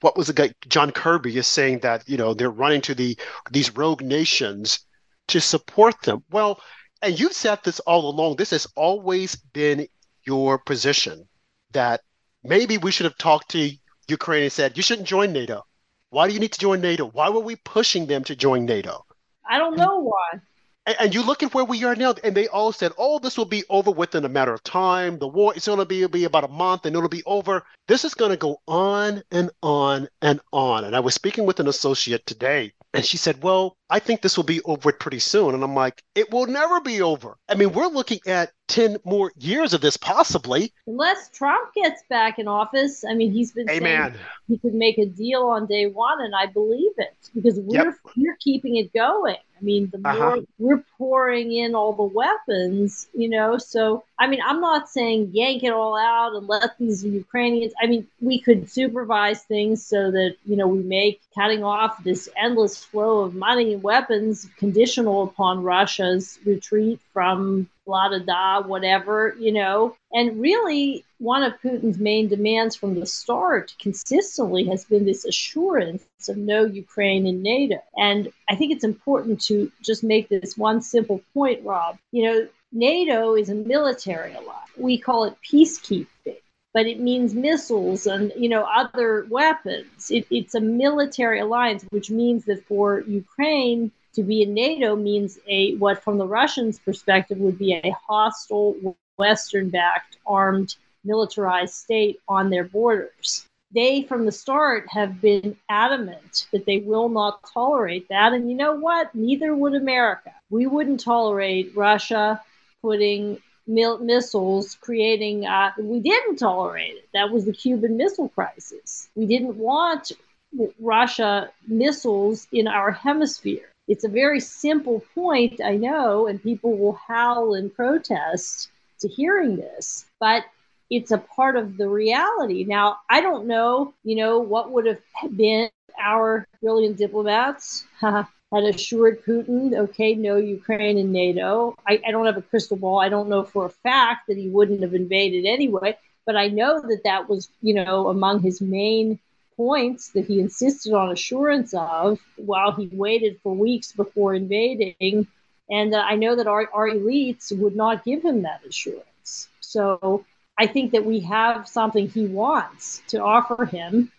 A: what was the guy John Kirby is saying that you know they're running to the these rogue nations to support them. Well, and you've said this all along. This has always been your position that maybe we should have talked to Ukraine and said you shouldn't join NATO. Why do you need to join NATO? Why were we pushing them to join NATO?
B: I don't know why.
A: And, and, you look at where we are now, and they all said, "Oh, this will be over within a matter of time. The war is going to be, be about a month, and it'll be over." This is going to go on and on and on. And I was speaking with an associate today, and she said, Well, I think this will be over pretty soon. And I'm like, It will never be over. I mean, we're looking at 10 more years of this, possibly.
B: Unless Trump gets back in office. I mean, he's been
A: Amen.
B: saying he could make a deal on day one, and I believe it because we're, yep. we're keeping it going. I mean, the uh-huh. more we're pouring in all the weapons, you know. So, I mean, I'm not saying yank it all out and let these Ukrainians. I mean, we could supervise things so that you know we make cutting off this endless flow of money and weapons conditional upon Russia's retreat from blah da da whatever you know? And really one of putin's main demands from the start consistently has been this assurance of no ukraine in nato. And i think it's important to just make this one simple point rob. You know nato is a military alliance. We call it peacekeeping but it means missiles and you know other weapons. It, it's a military alliance, which means that for Ukraine to be in NATO means a what from the Russians' perspective would be a hostile Western-backed armed militarized state on their borders. They, from the start, have been adamant that they will not tolerate that. And you know what? Neither would America. We wouldn't tolerate Russia putting missiles creating uh, we didn't tolerate it. That was the cuban missile crisis. We didn't want russia missiles in our hemisphere. It's a very simple point i know and people will howl and protest to hearing this but it's a part of the reality. Now i don't know you know what would have been our brilliant diplomats [LAUGHS] had assured Putin, okay, no Ukraine and NATO. I, I don't have a crystal ball. I don't know for a fact that he wouldn't have invaded anyway, but I know that that was, you know, among his main points that he insisted on assurance of while he waited for weeks before invading. And uh, I know that our, our elites would not give him that assurance. So I think that we have something he wants to offer him.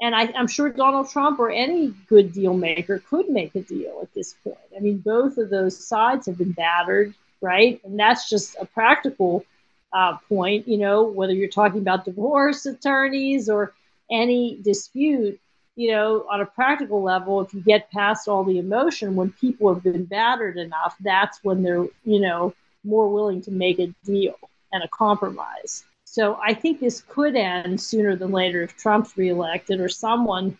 B: And I, am sure Donald Trump or any good deal maker could make a deal at this point. I mean, both of those sides have been battered, right? And that's just a practical uh, point, you know, whether you're talking about divorce attorneys or any dispute, you know, on a practical level, if you get past all the emotion, when people have been battered enough, that's when they're, you know, more willing to make a deal and a compromise. So I think this could end sooner than later if Trump's reelected or someone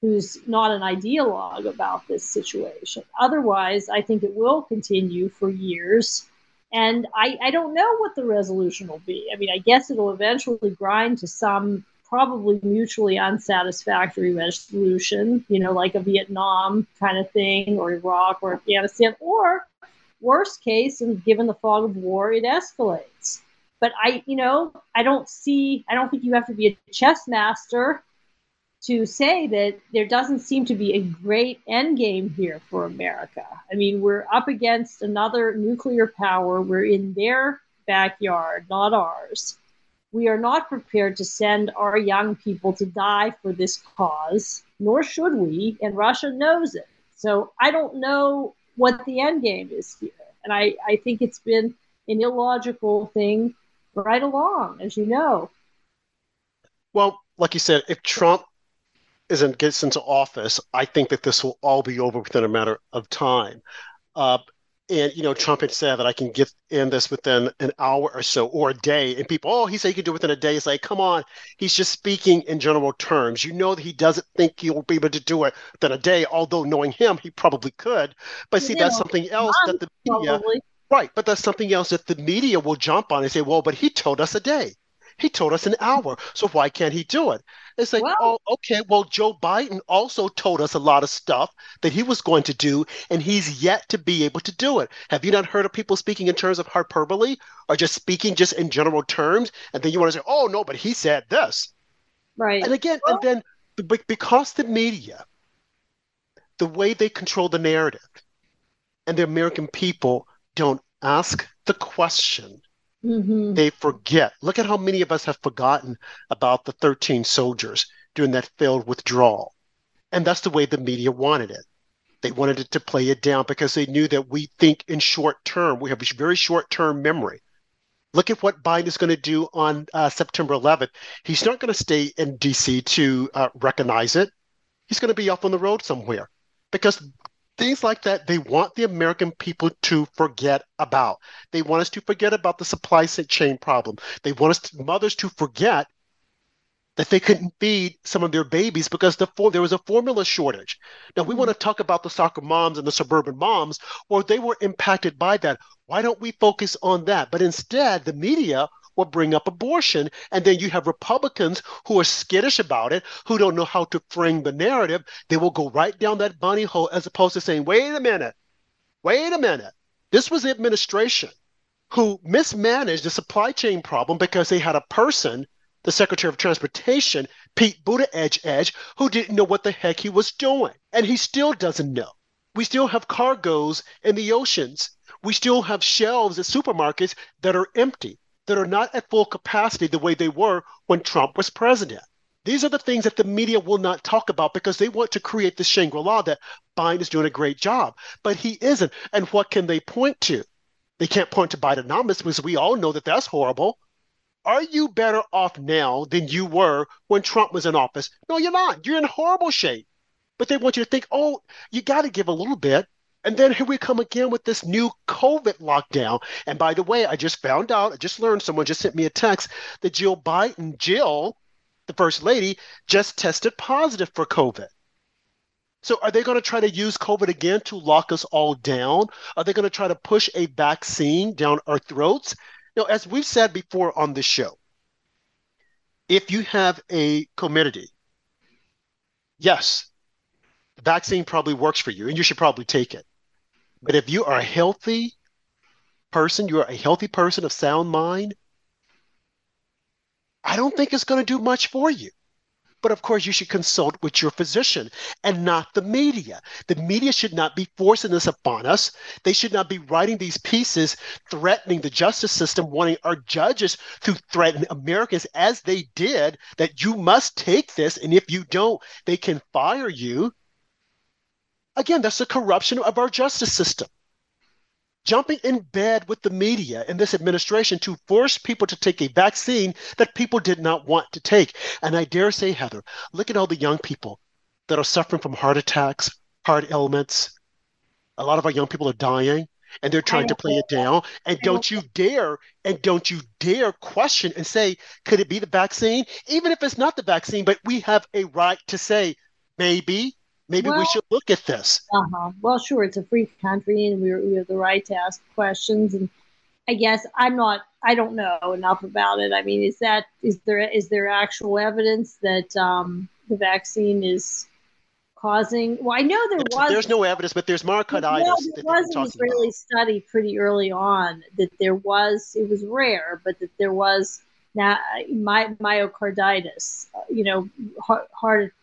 B: who's not an ideologue about this situation. Otherwise, I think it will continue for years. And I, I don't know what the resolution will be. I mean, I guess it'll eventually grind to some probably mutually unsatisfactory resolution, you know, like a Vietnam kind of thing, or Iraq or Afghanistan, or worst case, and given the fog of war, it escalates. But I, you know, I don't see, I don't think you have to be a chess master to say that there doesn't seem to be a great end game here for America. I mean, we're up against another nuclear power. We're in their backyard, not ours. We are not prepared to send our young people to die for this cause, nor should we, and Russia knows it. So I don't know what the end game is here. And I, I think it's been an illogical thing right along, as you know.
A: Well, like you said, if Trump isn't gets into office, I think that this will all be over within a matter of time. Uh, and you know, Trump had said that I can get in this within an hour or so or a day. And people, oh, he said he could do it within a day. It's like, come on, he's just speaking in general terms. You know that he doesn't think he'll be able to do it within a day, although knowing him, he probably could. But see, that's something else that the media probably. Right, but that's something else that the media will jump on and say, well, but he told us a day. He told us an hour. So why can't he do it? It's like, well, oh, okay. Well, Joe Biden also told us a lot of stuff that he was going to do, and he's yet to be able to do it. Have you not heard of people speaking in terms of hyperbole or just speaking just in general terms? And then you want to say, oh, no, but he said this.
B: Right.
A: And again, well, and then because the media, the way they control the narrative, and the American people don't ask the question Mm-hmm. They forget. Look at how many of us have forgotten about the 13 soldiers during that failed withdrawal. And that's the way the media wanted it. They wanted it to play it down because they knew that we think in short term. We have a very short term memory. Look at what Biden is going to do on uh, September 11th. He's not going to stay in DC to uh, recognize it. He's going to be off on the road somewhere because things like that they want the American people to forget about. They want us to forget about the supply chain problem. They want us to, mothers to forget that they couldn't feed some of their babies because the for, there was a formula shortage. Now we mm-hmm. want to talk about the soccer moms and the suburban moms, or they were impacted by that. Why don't we focus on that? But instead, the media will bring up abortion. And then you have Republicans who are skittish about it, who don't know how to frame the narrative. They will go right down that bunny hole as opposed to saying, wait a minute, wait a minute. This was the administration who mismanaged the supply chain problem because they had a person, the Secretary of Transportation, Pete Buttigieg, Edge, who didn't know what the heck he was doing. And he still doesn't know. We still have cargoes in the oceans. We still have shelves at supermarkets that are empty that are not at full capacity the way they were when Trump was president. These are the things that the media will not talk about because they want to create the Shangri La that Biden is doing a great job, but he isn't. And what can they point to? They can't point to Bidenomics because we all know that that's horrible. Are you better off now than you were when Trump was in office? No, you're not. You're in horrible shape. But they want you to think, oh, you got to give a little bit. And then here we come again with this new COVID lockdown. And by the way, I just found out, I just learned, someone just sent me a text that Jill Biden, Jill, the first lady, just tested positive for COVID. So are they going to try to use COVID again to lock us all down? Are they going to try to push a vaccine down our throats? Now, as we've said before on this show, if you have a comorbidity, yes, the vaccine probably works for you and you should probably take it. But if you are a healthy person, you're a healthy person of sound mind, I don't think it's going to do much for you. But of course, you should consult with your physician and not the media. The media should not be forcing this upon us. They should not be writing these pieces threatening the justice system, wanting our judges to threaten Americans as they did that you must take this. And if you don't, they can fire you. Again, that's the corruption of our justice system jumping in bed with the media and this administration to force people to take a vaccine that people did not want to take. And I dare say, Heather, look at all the young people that are suffering from heart attacks, heart ailments. A lot of our young people are dying and they're trying to play it down. And don't you dare, and don't you dare question and say, could it be the vaccine? Even if it's not the vaccine, but we have a right to say, maybe, maybe well, we should look at this.
B: Uh-huh. Well, sure, it's a free country, and we, we have the right to ask questions. And I guess I'm not. I don't know enough about it. I mean, is that is there is there actual evidence that um, the vaccine is causing? Well, I know there
A: there's,
B: was.
A: There's no evidence, but there's myocarditis.
B: No, there was an Israeli about. study pretty early on that there was. It was rare, but that there was now my, myocarditis. You know, heart, heart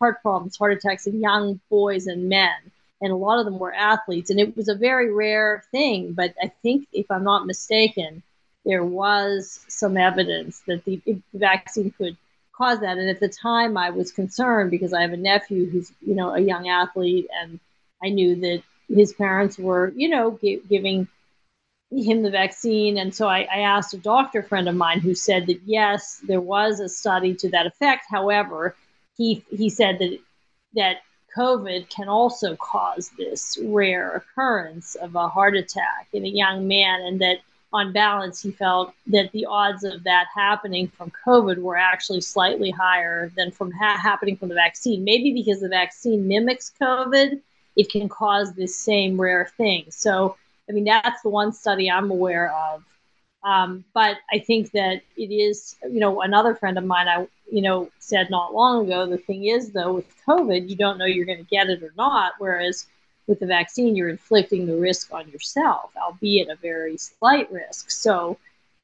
B: heart problems, heart attacks in young boys and men. And a lot of them were athletes. And it was a very rare thing. But I think, if I'm not mistaken, there was some evidence that the, vaccine could cause that. And at the time, I was concerned because I have a nephew who's, you know, a young athlete. And I knew that his parents were, you know, gi- giving him the vaccine. And so I, I, asked a doctor friend of mine who said that yes, there was a study to that effect. However, he he said that that COVID can also cause this rare occurrence of a heart attack in a young man, and that on balance, he felt that the odds of that happening from COVID were actually slightly higher than from ha- happening from the vaccine. Maybe because the vaccine mimics COVID, it can cause this same rare thing. So, I mean, that's the one study I'm aware of. Um, but I think that it is, you know, another friend of mine, I you know, said not long ago. The thing is, though, with COVID, you don't know you're going to get it or not. Whereas with the vaccine, you're inflicting the risk on yourself, albeit a very slight risk. So,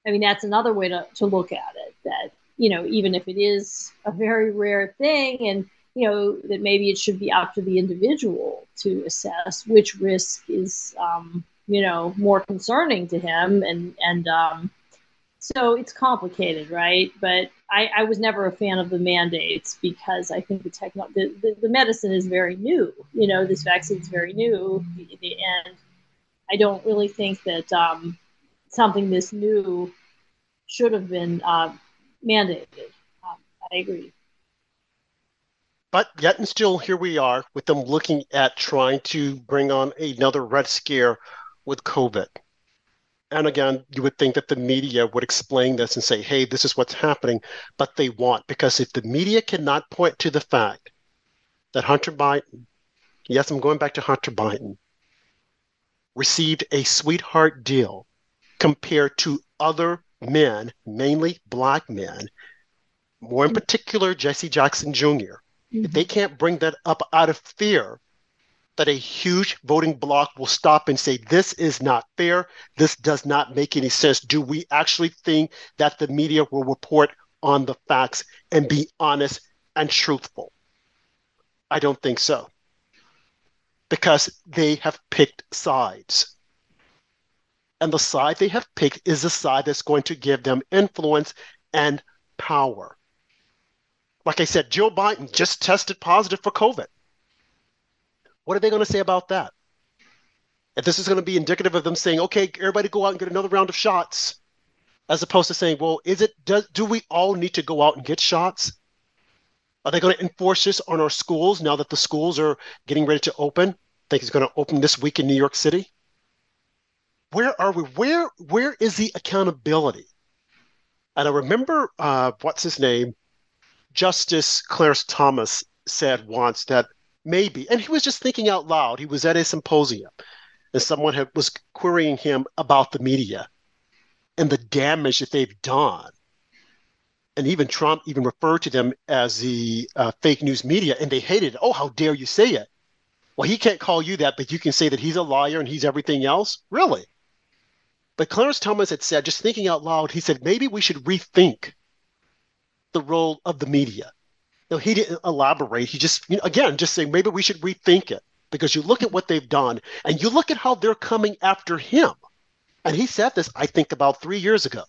B: I mean, that's another way to, to look at it that, you know, even if it is a very rare thing and, you know, that maybe it should be up to the individual to assess which risk is, um, you know, more concerning to him and, and, um, so it's complicated, right? But I, I, was never a fan of the mandates because I think the, techno- the, the, the medicine is very new. You know, this vaccine is very new, and I don't really think that um, something this new should have been uh, mandated. Um, I agree.
A: But yet and still, here we are with them looking at trying to bring on another red scare with COVID. And again, you would think that the media would explain this and say, hey, this is what's happening, but they won't. Because if the media cannot point to the fact that Hunter Biden, yes, I'm going back to Hunter Biden, received a sweetheart deal compared to other men, mainly black men, more in particular, Jesse Jackson junior mm-hmm. If they can't bring that up out of fear, that a huge voting bloc will stop and say, this is not fair. This does not make any sense. Do we actually think that the media will report on the facts and be honest and truthful? I don't think so. Because they have picked sides. And the side they have picked is the side that's going to give them influence and power. Like I said, Joe Biden just tested positive for COVID. What are they going to say about that? If this is going to be indicative of them saying, okay, everybody go out and get another round of shots, as opposed to saying, well, is it do we all need to go out and get shots? Are they going to enforce this on our schools now that the schools are getting ready to open? I think it's going to open this week in New York City. Where are we? Where where is the accountability? And I remember uh, what's his name, Justice Clarence Thomas said once that maybe. And he was just thinking out loud. He was at a symposium, and someone had, was querying him about the media and the damage that they've done. And even Trump even referred to them as the uh, fake news media, and they hated it. Oh, how dare you say it? Well, he can't call you that, but you can say that he's a liar and he's everything else? Really? But Clarence Thomas had said, just thinking out loud, he said, maybe we should rethink the role of the media. Now, he didn't elaborate. He just, you know, again, just saying maybe we should rethink it because you look at what they've done and you look at how they're coming after him. And he said this, I think, about three years ago.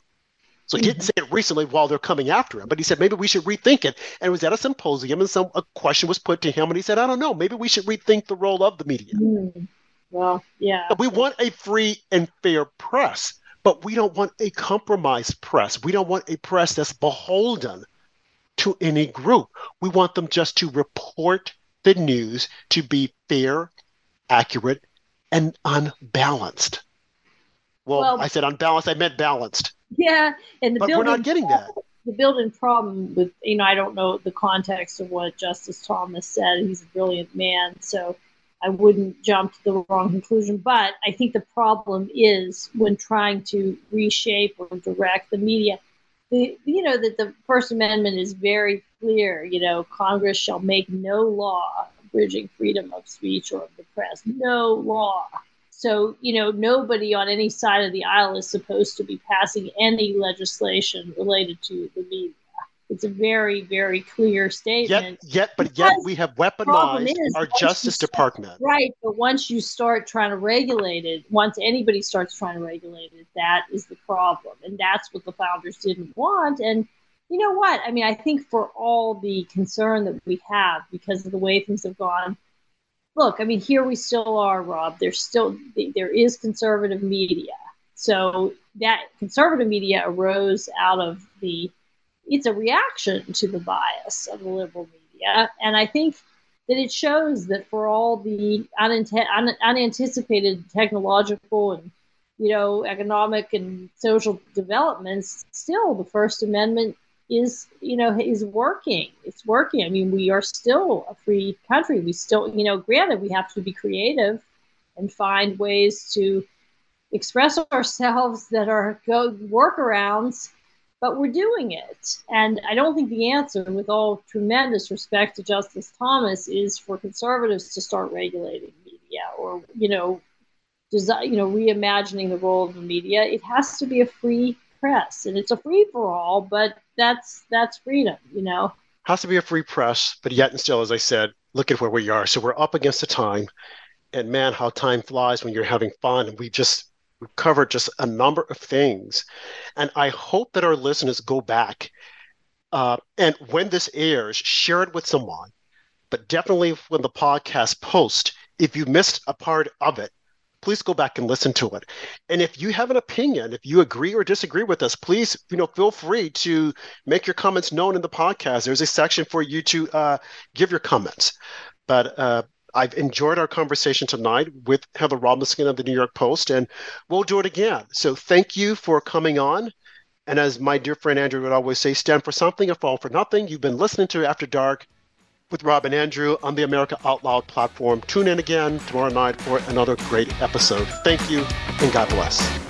A: So he didn't say it recently while they're coming after him, but he said maybe we should rethink it. And it was at a symposium, and some a question was put to him, and he said, "I don't know, maybe we should rethink the role of the media."
B: Mm. Well, yeah.
A: We want a free and fair press, but we don't want a compromised press. We don't want a press that's beholden to any group. We want them just to report the news to be fair, accurate, and unbalanced. Well, well I said unbalanced, I meant balanced.
B: Yeah, and the
A: but we're not getting that.
B: The building problem with you know I don't know the context of what Justice Thomas said. He's a brilliant man, so I wouldn't jump to the wrong conclusion. But I think the problem is when trying to reshape or direct the media. The, you know that the First Amendment is very clear. You know, Congress shall make no law abridging freedom of speech or of the press. No law. So, you know, nobody on any side of the aisle is supposed to be passing any legislation related to the media. It's a very, very clear statement.
A: Yet, yet but yet we have weaponized is, our Justice start, Department.
B: Right, but once you start trying to regulate it, once anybody starts trying to regulate it, that is the problem, and that's what the founders didn't want. And you know what? I mean, I think for all the concern that we have because of the way things have gone look, I mean, here we still are, Rob. There's still there is conservative media. So that conservative media arose out of the it's a reaction to the bias of the liberal media, and I think that it shows that for all the un- unanticipated technological and you know economic and social developments, still the First Amendment is you know is working. It's working. I mean we are still a free country. We still you know granted we have to be creative and find ways to express ourselves that are go workarounds but we're doing it and i don't think the answer with all tremendous respect to justice thomas is for conservatives to start regulating media or you know design, you know reimagining the role of the media it has to be a free press and it's a free for all but that's that's freedom, you know.
A: Has to be a free press, but yet and still, as I said, look at where we are. So we're up against the time, and man, how time flies when you're having fun. And we just we covered just a number of things, and I hope that our listeners go back uh, and when this airs, share it with someone. But definitely when the podcast post, if you missed a part of it, please go back and listen to it. And if you have an opinion, if you agree or disagree with us, please, you know, feel free to make your comments known in the podcast. There's a section for you to uh, give your comments. But uh, I've enjoyed our conversation tonight with Heather Robinson of the New York Post, and we'll do it again. So thank you for coming on. And as my dear friend Andrew would always say, stand for something and fall for nothing. You've been listening to After Dark with Rob and Andrew on the America Out Loud platform. Tune in again tomorrow night for another great episode. Thank you and God bless.